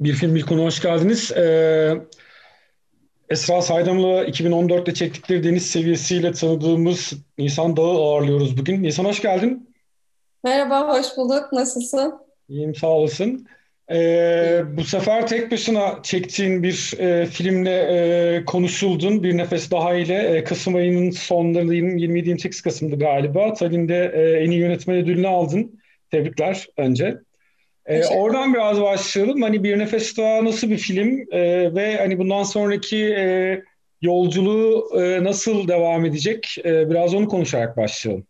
Bir Film Bir Konu hoş geldiniz. Ee, Esra Saydam'la 2014'te çektikleri deniz seviyesiyle tanıdığımız Nisan Dağı ağırlıyoruz bugün. Nisan hoş geldin. Merhaba, hoş bulduk. Nasılsın? İyiyim, sağ olasın. Ee, bu sefer tek başına çektiğin bir e, filmle e, konuşuldun. Bir Nefes Daha ile e, Kasım ayının sonlarında 27-28 Kasım'dı galiba. Tallinn'de e, en iyi yönetmen ödülünü aldın. Tebrikler önce. Ee, oradan biraz başlayalım. Hani Bir Nefes Daha nasıl bir film ee, ve hani bundan sonraki e, yolculuğu e, nasıl devam edecek? E, biraz onu konuşarak başlayalım.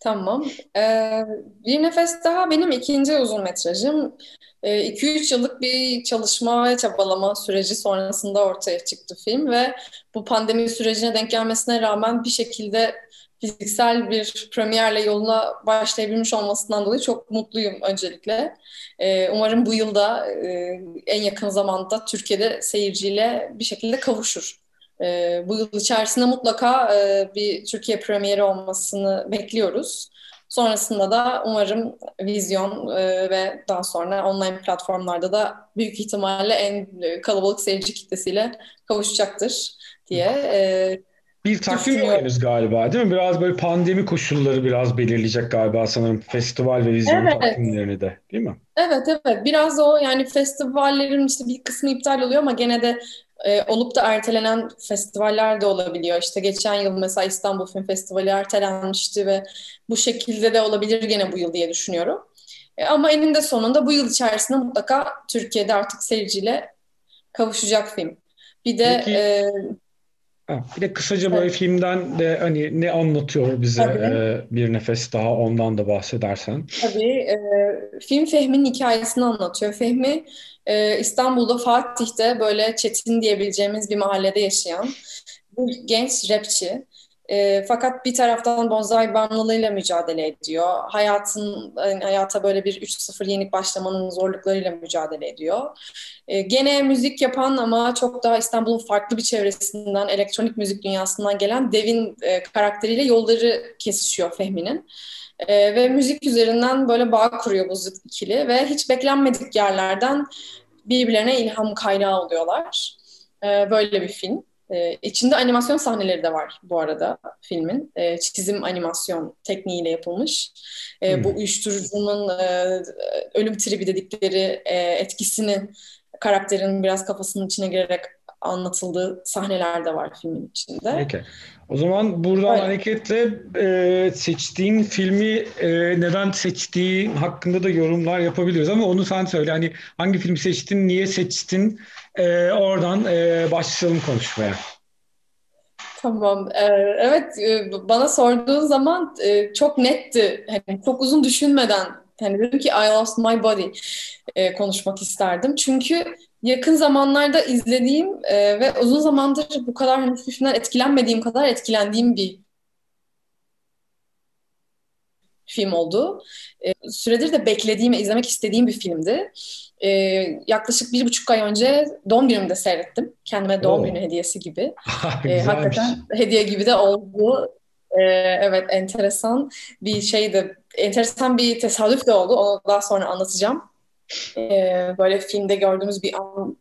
Tamam. Ee, bir Nefes Daha benim ikinci uzun metrajım. 2-3 yıllık bir çalışma ve çabalama süreci sonrasında ortaya çıktı film ve bu pandemi sürecine denk gelmesine rağmen bir şekilde fiziksel bir premierle yoluna başlayabilmiş olmasından dolayı çok mutluyum öncelikle. Ee, umarım bu yılda e, en yakın zamanda Türkiye'de seyirciyle bir şekilde kavuşur. Ee, bu yıl içerisinde mutlaka e, bir Türkiye premieri olmasını bekliyoruz. Sonrasında da umarım vizyon e, ve daha sonra online platformlarda da büyük ihtimalle en kalabalık seyirci kitlesiyle kavuşacaktır diye bir takvim yok henüz galiba değil mi? Biraz böyle pandemi koşulları biraz belirleyecek galiba sanırım festival ve vizyon evet. takvimlerini de değil mi? Evet evet biraz o yani festivallerin işte bir kısmı iptal oluyor ama gene de e, olup da ertelenen festivaller de olabiliyor. İşte geçen yıl mesela İstanbul Film Festivali ertelenmişti ve bu şekilde de olabilir gene bu yıl diye düşünüyorum. E, ama eninde sonunda bu yıl içerisinde mutlaka Türkiye'de artık seyirciyle kavuşacak film. Bir de Peki, e, bir de kısaca böyle evet. filmden de hani ne anlatıyor bize e, bir nefes daha ondan da bahsedersen. Tabii. E, film Fehmi'nin hikayesini anlatıyor. Fehmi e, İstanbul'da Fatih'te böyle Çetin diyebileceğimiz bir mahallede yaşayan bir genç rapçi. E, fakat bir taraftan bonsai bağımlılığıyla mücadele ediyor. Hayatın yani hayata böyle bir 3-0 yenik başlamanın zorluklarıyla mücadele ediyor. E, gene müzik yapan ama çok daha İstanbul'un farklı bir çevresinden, elektronik müzik dünyasından gelen Devin e, karakteriyle yolları kesişiyor Fehmi'nin. E, ve müzik üzerinden böyle bağ kuruyor bu ikili ve hiç beklenmedik yerlerden birbirlerine ilham kaynağı oluyorlar. E, böyle bir film. Ee, içinde animasyon sahneleri de var bu arada filmin. Ee, çizim animasyon tekniğiyle yapılmış. Ee, hmm. Bu uyuşturucunun e, ölüm tribi dedikleri e, etkisini karakterin biraz kafasının içine girerek anlatıldığı sahneler de var filmin içinde. Peki. O zaman buradan Öyle. hareketle e, seçtiğin filmi e, neden seçtiğin hakkında da yorumlar yapabiliyoruz ama onu sen söyle. Hani hangi film seçtin, niye seçtin? E, oradan e, başlayalım konuşmaya. Tamam. Ee, evet, e, bana sorduğun zaman e, çok netti. Hani çok uzun düşünmeden hani dedim ki I lost my body e, konuşmak isterdim. Çünkü yakın zamanlarda izlediğim e, ve uzun zamandır bu kadar hani filmden etkilenmediğim kadar etkilendiğim bir film oldu. E, süredir de beklediğim, izlemek istediğim bir filmdi. E, yaklaşık bir buçuk ay önce doğum günümde seyrettim. Kendime doğum Oo. günü hediyesi gibi. e, hakikaten hediye gibi de oldu. E, evet, enteresan bir şeydi. Enteresan bir tesadüf de oldu. Onu daha sonra anlatacağım. E, böyle filmde gördüğümüz bir an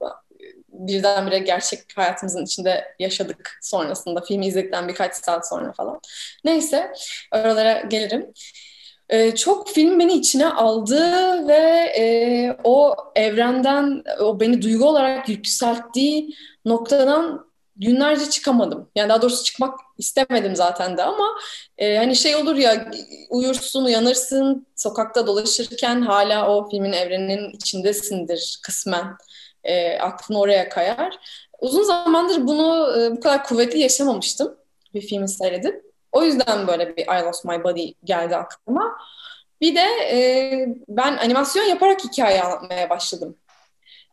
birdenbire gerçek hayatımızın içinde yaşadık sonrasında. Filmi izledikten birkaç saat sonra falan. Neyse, oralara gelirim. Ee, çok film beni içine aldı ve e, o evrenden, o beni duygu olarak yükselttiği noktadan günlerce çıkamadım. Yani daha doğrusu çıkmak istemedim zaten de ama e, hani şey olur ya uyursun, uyanırsın, sokakta dolaşırken hala o filmin evreninin içindesindir kısmen. E, aklın oraya kayar. Uzun zamandır bunu e, bu kadar kuvvetli yaşamamıştım bir filmi seyredip. O yüzden böyle bir I Lost My Body geldi aklıma. Bir de e, ben animasyon yaparak hikaye anlatmaya başladım.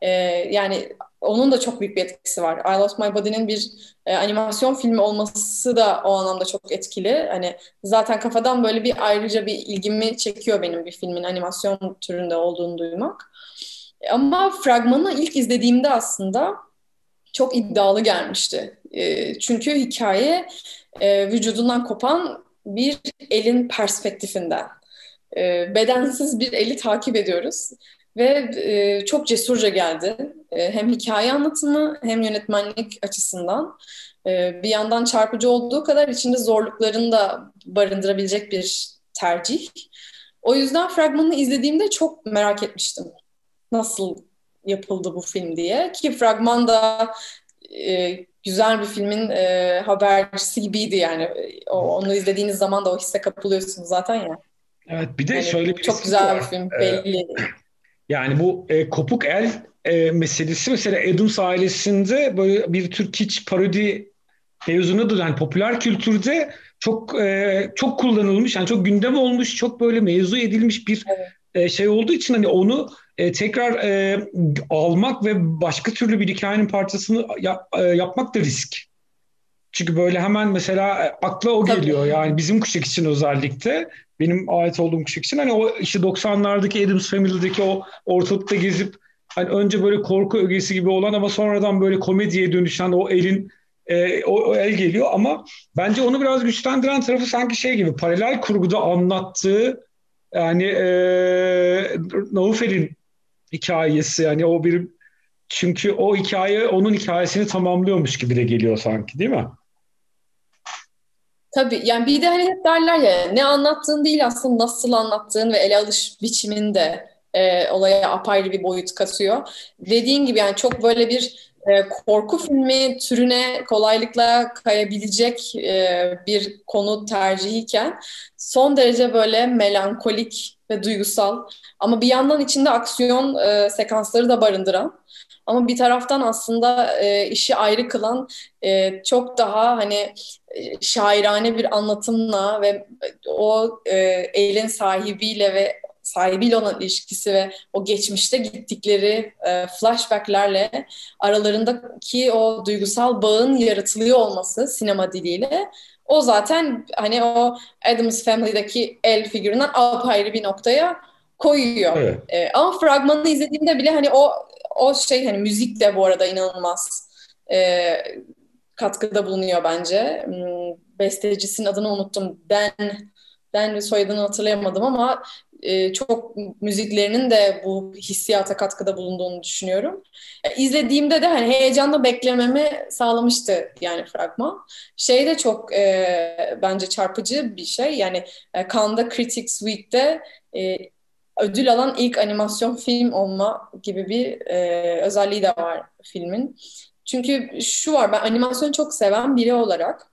E, yani onun da çok büyük bir etkisi var. I Lost My Body'nin bir e, animasyon filmi olması da o anlamda çok etkili. Hani zaten kafadan böyle bir ayrıca bir ilgimi çekiyor benim bir filmin animasyon türünde olduğunu duymak. Ama fragmanı ilk izlediğimde aslında çok iddialı gelmişti. E, çünkü hikaye e, vücudundan kopan bir elin perspektifinden. E, bedensiz bir eli takip ediyoruz. Ve e, çok cesurca geldi. E, hem hikaye anlatımı hem yönetmenlik açısından. E, bir yandan çarpıcı olduğu kadar içinde zorluklarını da barındırabilecek bir tercih. O yüzden fragmanını izlediğimde çok merak etmiştim. Nasıl yapıldı bu film diye. Ki fragman da e, güzel bir filmin e, habercisi gibiydi yani. O, onu izlediğiniz zaman da o hisse kapılıyorsunuz zaten ya. Evet bir de yani şöyle bir Çok güzel var. bir film belli. Yani bu e, kopuk el e, meselesi mesela Adams ailesinde böyle bir tür kiç parodi mevzunudur. Yani popüler kültürde çok e, çok kullanılmış, yani çok gündem olmuş, çok böyle mevzu edilmiş bir evet. e, şey olduğu için hani onu e, tekrar e, almak ve başka türlü bir hikayenin parçasını yap, e, yapmak da risk. Çünkü böyle hemen mesela e, akla o geliyor Tabii. yani bizim kuşak için özellikle benim ait olduğum kuşak için. Hani o işte 90'lardaki Adams Family'deki o ortalıkta gezip hani önce böyle korku ögesi gibi olan ama sonradan böyle komediye dönüşen o elin e, o, o el geliyor. Ama bence onu biraz güçlendiren tarafı sanki şey gibi paralel kurguda anlattığı yani e, Naufer'in hikayesi. Yani o bir çünkü o hikaye onun hikayesini tamamlıyormuş gibi de geliyor sanki değil mi? Tabii yani bir de hani hep derler ya ne anlattığın değil aslında nasıl anlattığın ve ele alış biçimin de e, olaya apayrı bir boyut katıyor. Dediğin gibi yani çok böyle bir e, korku filmi türüne kolaylıkla kayabilecek e, bir konu tercihiyken son derece böyle melankolik ve duygusal ama bir yandan içinde aksiyon e, sekansları da barındıran ama bir taraftan aslında e, işi ayrı kılan çok daha hani şairane bir anlatımla ve o elin sahibiyle ve sahibiyle olan ilişkisi ve o geçmişte gittikleri e, flashbacklerle aralarındaki o duygusal bağın yaratılıyor olması sinema diliyle o zaten hani o Adams Family'deki el figüründen apayrı bir noktaya koyuyor. Evet. E, ama fragmanını izlediğimde bile hani o o şey hani müzik de bu arada inanılmaz e, katkıda bulunuyor bence. Hmm, bestecisinin adını unuttum. Ben ben soyadını hatırlayamadım ama e, çok müziklerinin de bu hissiyata katkıda bulunduğunu düşünüyorum. E, izlediğimde de hani heyecanla beklememi sağlamıştı yani fragman. Şey de çok e, bence çarpıcı bir şey. Yani e, Cannes'da Critics Week'te e, ödül alan ilk animasyon film olma gibi bir e, özelliği de var filmin. Çünkü şu var ben animasyonu çok seven biri olarak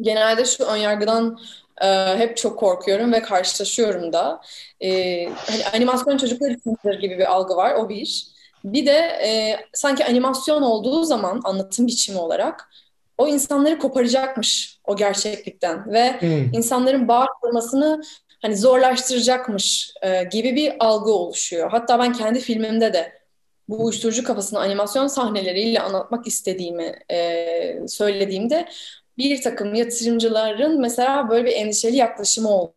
genelde şu önyargıdan e, hep çok korkuyorum ve karşılaşıyorum da. E, hani animasyon çocuklar içindir gibi bir algı var, o bir. Bir de e, sanki animasyon olduğu zaman anlatım biçimi olarak o insanları koparacakmış o gerçeklikten ve hmm. insanların bağ kurmasını hani zorlaştıracakmış e, gibi bir algı oluşuyor. Hatta ben kendi filmimde de bu uyuşturucu kafasını animasyon sahneleriyle anlatmak istediğimi e, söylediğimde bir takım yatırımcıların mesela böyle bir endişeli yaklaşımı oldu.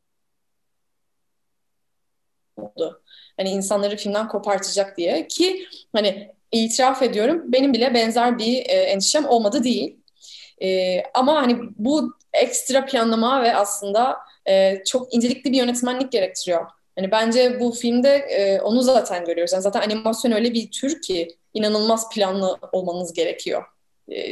Hani insanları filmden kopartacak diye ki hani itiraf ediyorum benim bile benzer bir e, endişem olmadı değil. E, ama hani bu ekstra planlama ve aslında e, çok incelikli bir yönetmenlik gerektiriyor. Hani bence bu filmde e, onu zaten görüyoruz. Yani zaten animasyon öyle bir tür ki inanılmaz planlı olmanız gerekiyor.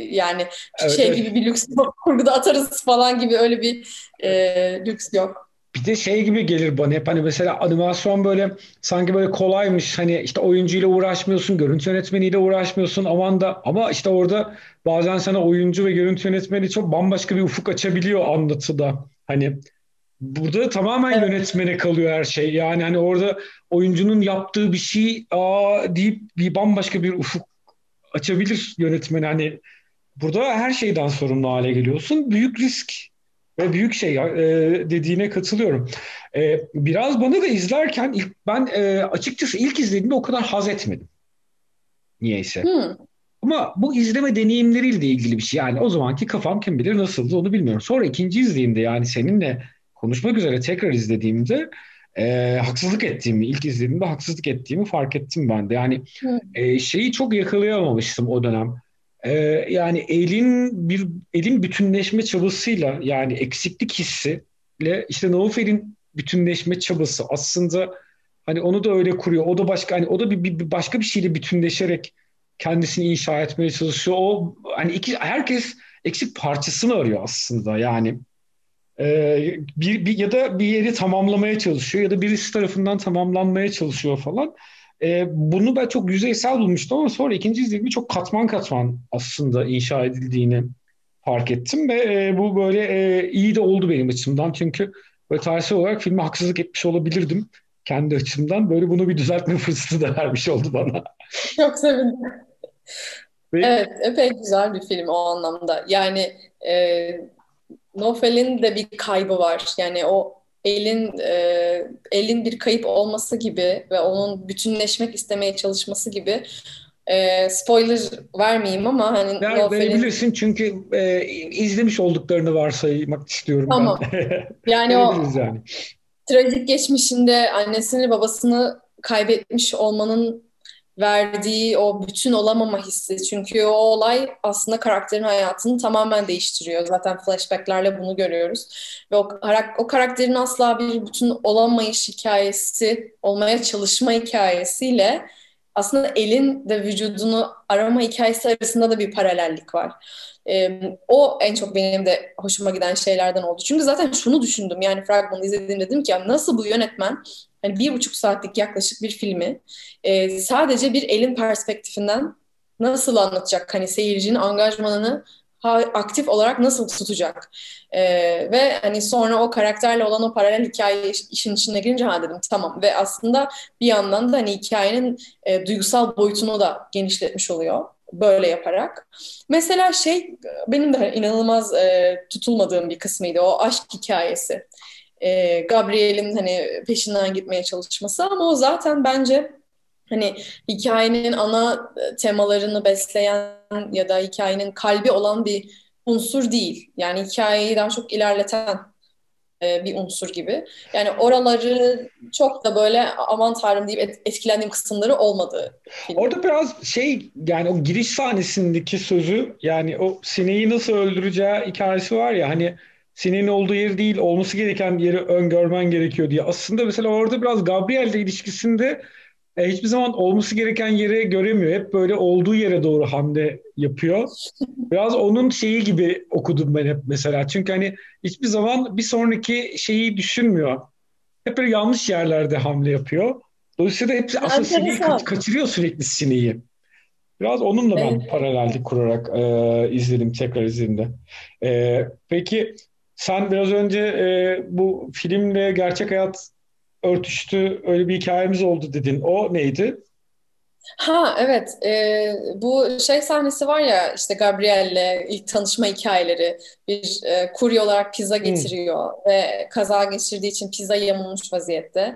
Yani evet, şey evet. gibi bir lüks yok. Kurguda atarız falan gibi öyle bir e, lüks yok. Bir de şey gibi gelir bana hep hani mesela animasyon böyle sanki böyle kolaymış hani işte oyuncuyla uğraşmıyorsun, görüntü yönetmeniyle uğraşmıyorsun aman da ama işte orada bazen sana oyuncu ve görüntü yönetmeni çok bambaşka bir ufuk açabiliyor anlatıda. Hani Burada tamamen evet. yönetmene kalıyor her şey. Yani hani orada oyuncunun yaptığı bir şey aa deyip bir bambaşka bir ufuk açabilir yönetmen. Hani burada her şeyden sorumlu hale geliyorsun. Büyük risk ve büyük şey e, dediğine katılıyorum. E, biraz bana da izlerken ilk, ben e, açıkçası ilk izlediğimde o kadar haz etmedim. Niyeyse. Hmm. Ama bu izleme deneyimleriyle ilgili bir şey. Yani o zamanki kafam kim bilir nasıldı onu bilmiyorum. Sonra ikinci izlediğimde yani seninle konuşmak üzere tekrar izlediğimde e, haksızlık ettiğimi, ilk izlediğimde haksızlık ettiğimi fark ettim ben de. Yani e, şeyi çok yakalayamamıştım o dönem. E, yani elin bir elin bütünleşme çabasıyla yani eksiklik hissiyle işte Naufer'in bütünleşme çabası aslında Hani onu da öyle kuruyor. O da başka hani o da bir, bir başka bir şeyle bütünleşerek kendisini inşa etmeye çalışıyor. O hani iki herkes eksik parçasını arıyor aslında. Yani e, bir, bir ya da bir yeri tamamlamaya çalışıyor ya da birisi tarafından tamamlanmaya çalışıyor falan. E, bunu ben çok yüzeysel bulmuştum ama sonra ikinci izlediğimde çok katman katman aslında inşa edildiğini fark ettim ve e, bu böyle e, iyi de oldu benim açımdan çünkü böyle tarihsel olarak filme haksızlık etmiş olabilirdim kendi açımdan. Böyle bunu bir düzeltme fırsatı da vermiş oldu bana. Çok sevindim. Ve... Evet, epey güzel bir film o anlamda. Yani e, Nofel'in de bir kaybı var. Yani o elin e, elin bir kayıp olması gibi ve onun bütünleşmek istemeye çalışması gibi e, spoiler vermeyeyim ama hani Ver, Nofel'in... Verebilirsin çünkü e, izlemiş olduklarını varsaymak istiyorum tamam. ben. yani o yani. trajik geçmişinde annesini babasını kaybetmiş olmanın verdiği o bütün olamama hissi. Çünkü o olay aslında karakterin hayatını tamamen değiştiriyor. Zaten flashbacklerle bunu görüyoruz. Ve o, o karakterin asla bir bütün olamayış hikayesi, olmaya çalışma hikayesiyle aslında elin de vücudunu arama hikayesi arasında da bir paralellik var. Ee, o en çok benim de hoşuma giden şeylerden oldu. Çünkü zaten şunu düşündüm yani fragmanı izlediğimde dedim ki ya nasıl bu yönetmen hani bir buçuk saatlik yaklaşık bir filmi e, sadece bir elin perspektifinden nasıl anlatacak? Hani seyircinin angajmanını aktif olarak nasıl tutacak? Ee, ve hani sonra o karakterle olan o paralel hikaye işin içine girince ha dedim tamam ve aslında bir yandan da hani hikayenin e, duygusal boyutunu da genişletmiş oluyor böyle yaparak. Mesela şey benim de inanılmaz e, tutulmadığım bir kısmıydı o aşk hikayesi. E, Gabriel'in hani peşinden gitmeye çalışması ama o zaten bence hani hikayenin ana temalarını besleyen ya da hikayenin kalbi olan bir unsur değil. Yani hikayeyi daha çok ilerleten e, bir unsur gibi. Yani oraları çok da böyle aman tanrım deyip etkilendiğim kısımları olmadı. Orada biraz şey yani o giriş sahnesindeki sözü yani o sineği nasıl öldüreceği hikayesi var ya hani sineğin olduğu yer değil olması gereken yeri öngörmen gerekiyor diye. Aslında mesela orada biraz Gabriel'le ilişkisinde e, hiçbir zaman olması gereken yere göremiyor. Hep böyle olduğu yere doğru hamle yapıyor. Biraz onun şeyi gibi okudum ben hep mesela. Çünkü hani hiçbir zaman bir sonraki şeyi düşünmüyor. Hep böyle yanlış yerlerde hamle yapıyor. Dolayısıyla hep aslında sineği ka- kaçırıyor sürekli sineği. Biraz onunla ben evet. paralellik kurarak e, izledim, tekrar izledim E, peki sen biraz önce e, bu filmle gerçek hayat örtüştü, öyle bir hikayemiz oldu dedin. O neydi? Ha evet e, bu şey sahnesi var ya işte Gabriel'le ilk tanışma hikayeleri bir e, kurye olarak pizza getiriyor hmm. ve kaza geçirdiği için pizza yamulmuş vaziyette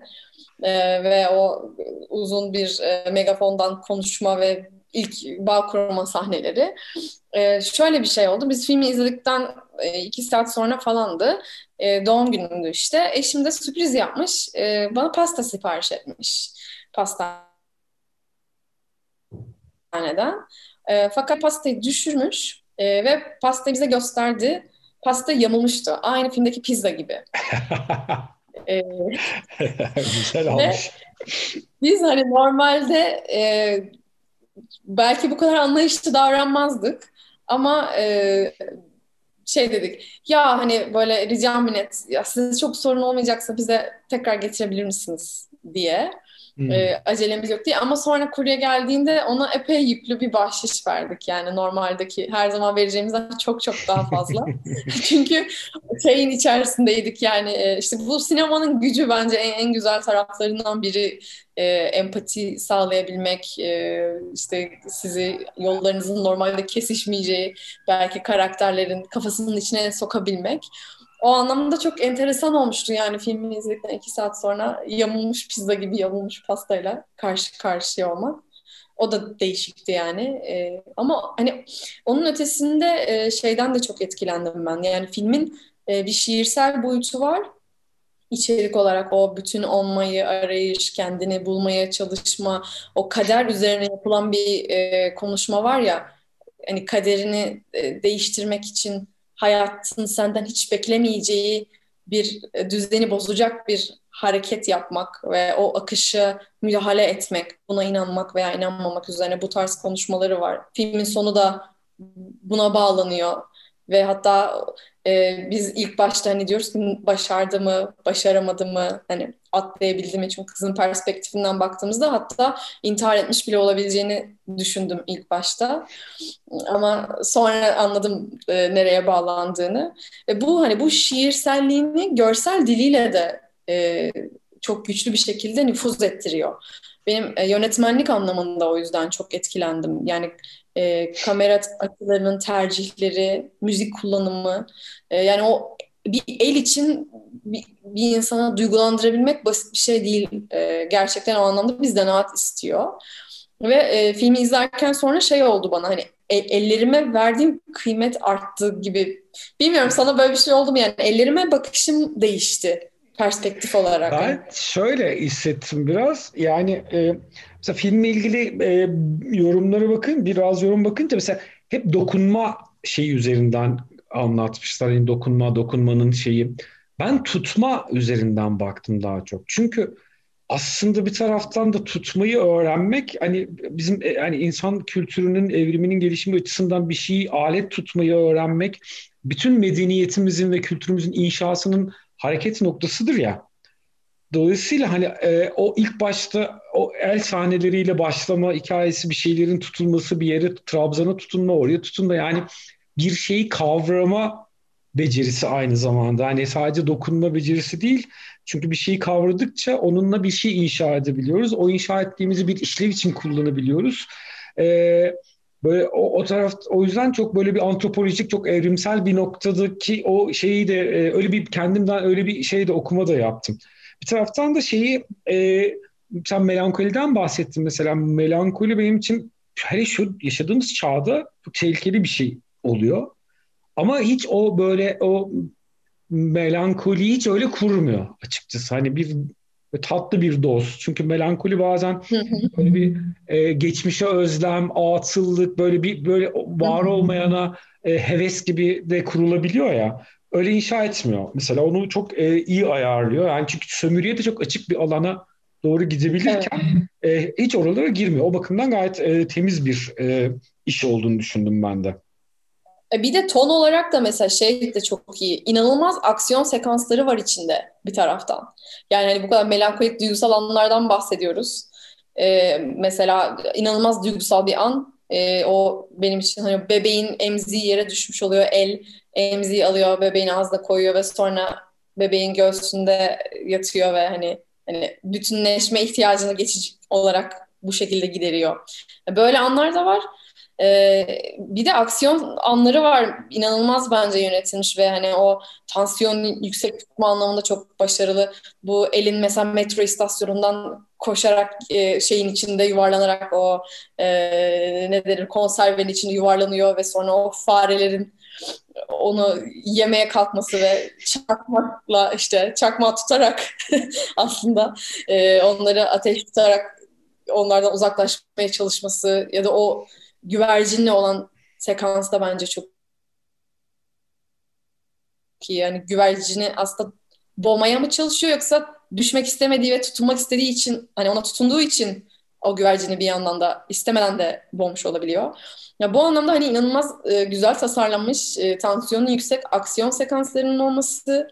e, ve o uzun bir e, megafondan konuşma ve ilk bağ kurma sahneleri. E, şöyle bir şey oldu biz filmi izledikten e, iki saat sonra falandı e, doğum günümdü işte eşim de sürpriz yapmış e, bana pasta sipariş etmiş pasta neden. E, fakat pastayı düşürmüş e, ve pastayı bize gösterdi. Pasta yamulmuştu. Aynı filmdeki pizza gibi. e, Güzel olmuş. Biz hani normalde e, belki bu kadar anlayışlı davranmazdık. Ama e, şey dedik ya hani böyle rica minnet ya size çok sorun olmayacaksa bize tekrar getirebilir misiniz diye. Hmm. E, acelemiz yok diye ama sonra kurye geldiğinde ona epey yüklü bir bahşiş verdik yani normaldeki her zaman vereceğimizden çok çok daha fazla. Çünkü şeyin içerisindeydik yani e, işte bu sinemanın gücü bence en, en güzel taraflarından biri e, empati sağlayabilmek, e, işte sizi yollarınızın normalde kesişmeyeceği belki karakterlerin kafasının içine sokabilmek o anlamda çok enteresan olmuştu yani filmi izledikten iki saat sonra yamulmuş pizza gibi yamulmuş pastayla karşı karşıya olmak. O da değişikti yani. Ee, ama hani onun ötesinde e, şeyden de çok etkilendim ben. Yani filmin e, bir şiirsel boyutu var. İçerik olarak o bütün olmayı arayış, kendini bulmaya çalışma, o kader üzerine yapılan bir e, konuşma var ya. Hani kaderini e, değiştirmek için hayatın senden hiç beklemeyeceği bir e, düzeni bozacak bir hareket yapmak ve o akışı müdahale etmek, buna inanmak veya inanmamak üzerine bu tarz konuşmaları var. Filmin sonu da buna bağlanıyor ve hatta e, biz ilk başta hani diyoruz ki başardı mı, başaramadı mı, hani atlayabildi mi? Çünkü kızın perspektifinden baktığımızda hatta intihar etmiş bile olabileceğini düşündüm ilk başta. Ama sonra anladım e, nereye bağlandığını. Ve bu hani bu şiirselliğini görsel diliyle de e, çok güçlü bir şekilde nüfuz ettiriyor. Benim e, yönetmenlik anlamında o yüzden çok etkilendim. Yani e, kamera açılarının tercihleri, müzik kullanımı, e, yani o bir el için bir, bir insana duygulandırabilmek basit bir şey değil. E, gerçekten o anlamda bir zanaat istiyor. Ve e, filmi izlerken sonra şey oldu bana hani e, ellerime verdiğim kıymet arttı gibi. Bilmiyorum sana böyle bir şey oldu mu yani ellerime bakışım değişti perspektif olarak. Ben şöyle hissettim biraz. Yani e, mesela filmle ilgili e, yorumlara bakın, biraz yorum bakınca mesela hep dokunma şeyi üzerinden anlatmışlar. Yani dokunma, dokunmanın şeyi. Ben tutma üzerinden baktım daha çok. Çünkü aslında bir taraftan da tutmayı öğrenmek hani bizim hani insan kültürünün evriminin gelişimi açısından bir şeyi alet tutmayı öğrenmek bütün medeniyetimizin ve kültürümüzün inşasının hareket noktasıdır ya. Dolayısıyla hani e, o ilk başta o el sahneleriyle başlama hikayesi bir şeylerin tutulması bir yere Trabzon'a tutunma oraya tutunma yani bir şeyi kavrama becerisi aynı zamanda. Hani sadece dokunma becerisi değil. Çünkü bir şeyi kavradıkça onunla bir şey inşa edebiliyoruz. O inşa ettiğimizi bir işlev için kullanabiliyoruz. Ee, böyle o, o taraf o yüzden çok böyle bir antropolojik çok evrimsel bir noktadaki o şeyi de e, öyle bir kendimden öyle bir şey de okuma da yaptım. Bir taraftan da şeyi e, sen melankoliden bahsettin mesela melankoli benim için hele şu yaşadığımız çağda çok tehlikeli bir şey oluyor. Ama hiç o böyle o melankoli hiç öyle kurmuyor açıkçası. Hani bir tatlı bir doz. Çünkü melankoli bazen böyle bir e, geçmişe özlem, atıllık, böyle bir böyle var olmayana e, heves gibi de kurulabiliyor ya. Öyle inşa etmiyor. Mesela onu çok e, iyi ayarlıyor. Yani çünkü sömürüye de çok açık bir alana doğru gidebilirken evet. e, hiç oralara girmiyor. O bakımdan gayet e, temiz bir e, iş olduğunu düşündüm ben de. E, bir de ton olarak da mesela şey de çok iyi. İnanılmaz aksiyon sekansları var içinde bir taraftan. Yani hani bu kadar melankolik duygusal anlardan bahsediyoruz. Ee, mesela inanılmaz duygusal bir an. Ee, o benim için hani bebeğin emziği yere düşmüş oluyor. El emziği alıyor, bebeğin ağzına koyuyor ve sonra bebeğin göğsünde yatıyor ve hani hani bütünleşme ihtiyacını geçici olarak bu şekilde gideriyor. Böyle anlar da var. Ee, bir de aksiyon anları var. İnanılmaz bence yönetilmiş ve hani o tansiyon yüksek tutma anlamında çok başarılı. Bu elin mesela metro istasyonundan koşarak e, şeyin içinde yuvarlanarak o e, ne denir konservenin içinde yuvarlanıyor ve sonra o farelerin onu yemeye kalkması ve çakmakla işte çakma tutarak aslında e, onları ateş tutarak onlardan uzaklaşmaya çalışması ya da o güvercinle olan sekans da bence çok iyi. Yani güvercini aslında boğmaya mı çalışıyor yoksa düşmek istemediği ve tutunmak istediği için hani ona tutunduğu için o güvercini bir yandan da istemeden de boğmuş olabiliyor. Ya bu anlamda hani inanılmaz e, güzel tasarlanmış, e, tansiyonun yüksek aksiyon sekanslarının olması,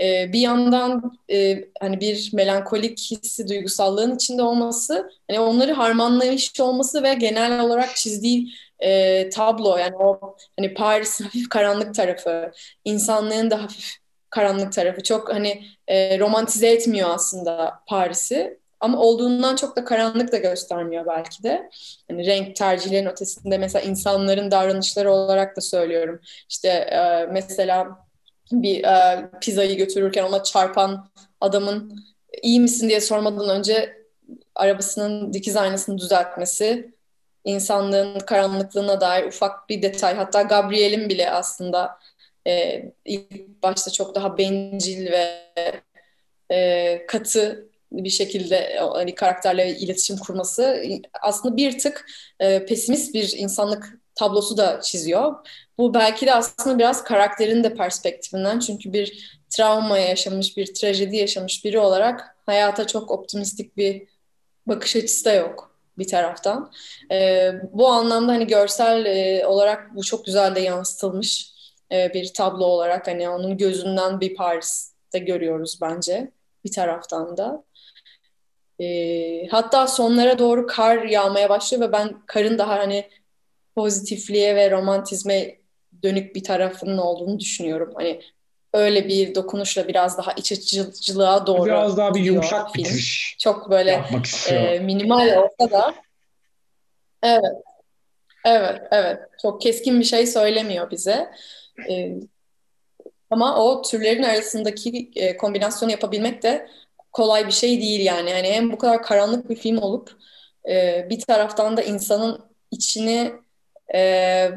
e, bir yandan e, hani bir melankolik hissi, duygusallığın içinde olması, hani onları harmanlamış olması ve genel olarak çizdiği e, tablo yani o hani Paris'in hafif karanlık tarafı, insanlığın da hafif karanlık tarafı çok hani e, romantize etmiyor aslında Paris'i ama olduğundan çok da karanlık da göstermiyor belki de. Yani renk tercihlerin ötesinde mesela insanların davranışları olarak da söylüyorum. İşte e, mesela bir e, pizzayı götürürken ona çarpan adamın iyi misin diye sormadan önce arabasının dikiz aynasını düzeltmesi, insanlığın karanlıklığına dair ufak bir detay. Hatta Gabriel'in bile aslında e, ilk başta çok daha bencil ve e, katı bir şekilde hani karakterle iletişim kurması aslında bir tık e, pesimist bir insanlık tablosu da çiziyor. Bu belki de aslında biraz karakterin de perspektifinden çünkü bir travma yaşamış, bir trajedi yaşamış biri olarak hayata çok optimistik bir bakış açısı da yok bir taraftan. E, bu anlamda hani görsel e, olarak bu çok güzel de yansıtılmış e, bir tablo olarak hani onun gözünden bir Paris'te görüyoruz bence bir taraftan da. E, hatta sonlara doğru kar yağmaya başlıyor ve ben karın daha hani pozitifliğe ve romantizme dönük bir tarafının olduğunu düşünüyorum. Hani öyle bir dokunuşla biraz daha iç açıcılığa doğru Biraz daha bir yumuşak film. bitiriş Çok böyle e, minimal olsa da evet evet evet çok keskin bir şey söylemiyor bize. E, ama o türlerin arasındaki e, kombinasyonu yapabilmek de kolay bir şey değil yani. Yani hem bu kadar karanlık bir film olup e, bir taraftan da insanın içini e,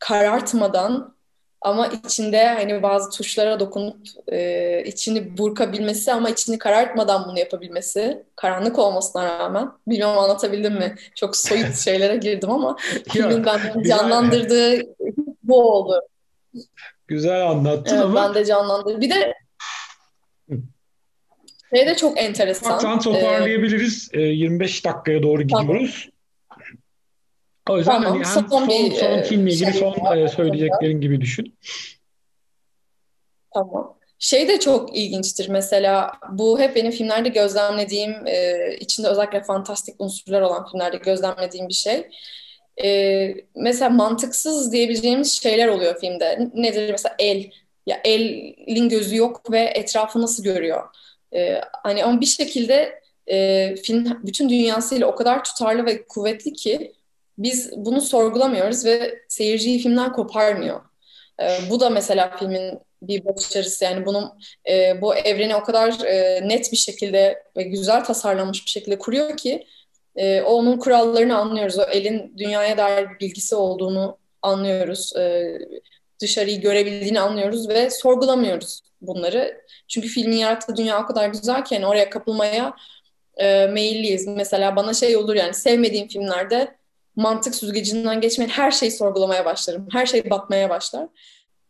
karartmadan ama içinde hani bazı tuşlara dokunup e, içini burkabilmesi ama içini karartmadan bunu yapabilmesi karanlık olmasına rağmen bilmiyorum anlatabildim mi? Çok soyut şeylere girdim ama filmin benden canlandırdığı bu oldu. Güzel anlattın evet, ama. Ben de canlandırdım. Bir de şey de çok enteresan. Ufaktan toparlayabiliriz. Ee, 25 dakikaya doğru gidiyoruz. O yüzden tamam, hani hem son, son, bir, son filmle ilgili şey son e, söyleyeceklerin gibi düşün. Tamam. Şey de çok ilginçtir mesela bu hep benim filmlerde gözlemlediğim e, içinde özellikle fantastik unsurlar olan filmlerde gözlemlediğim bir şey. E, mesela mantıksız diyebileceğimiz şeyler oluyor filmde. Nedir mesela el? Ya elin gözü yok ve etrafı nasıl görüyor? E, hani ama bir şekilde e, film bütün dünyasıyla o kadar tutarlı ve kuvvetli ki biz bunu sorgulamıyoruz ve seyirciyi filmden koparmıyor. E, bu da mesela filmin bir başarısı yani bunun e, bu evreni o kadar e, net bir şekilde ve güzel tasarlanmış bir şekilde kuruyor ki e, onun kurallarını anlıyoruz. O elin dünyaya dair bir bilgisi olduğunu anlıyoruz. E, dışarıyı görebildiğini anlıyoruz ve sorgulamıyoruz bunları. Çünkü filmin yarattığı dünya o kadar güzel ki yani oraya kapılmaya e, meyilliyiz. Mesela bana şey olur yani sevmediğim filmlerde mantık süzgecinden geçmeyen her şeyi sorgulamaya başlarım. Her şey batmaya başlar.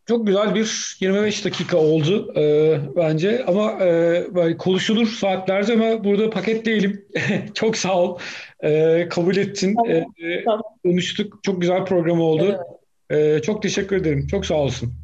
Çok güzel bir 25 dakika oldu e, bence ama e, konuşulur saatlerce ama burada paketleyelim. Çok sağ ol. E, kabul ettin. Tamam, e, tamam. Konuştuk. Çok güzel program oldu. Evet. E, çok teşekkür ederim. Çok sağ olsun.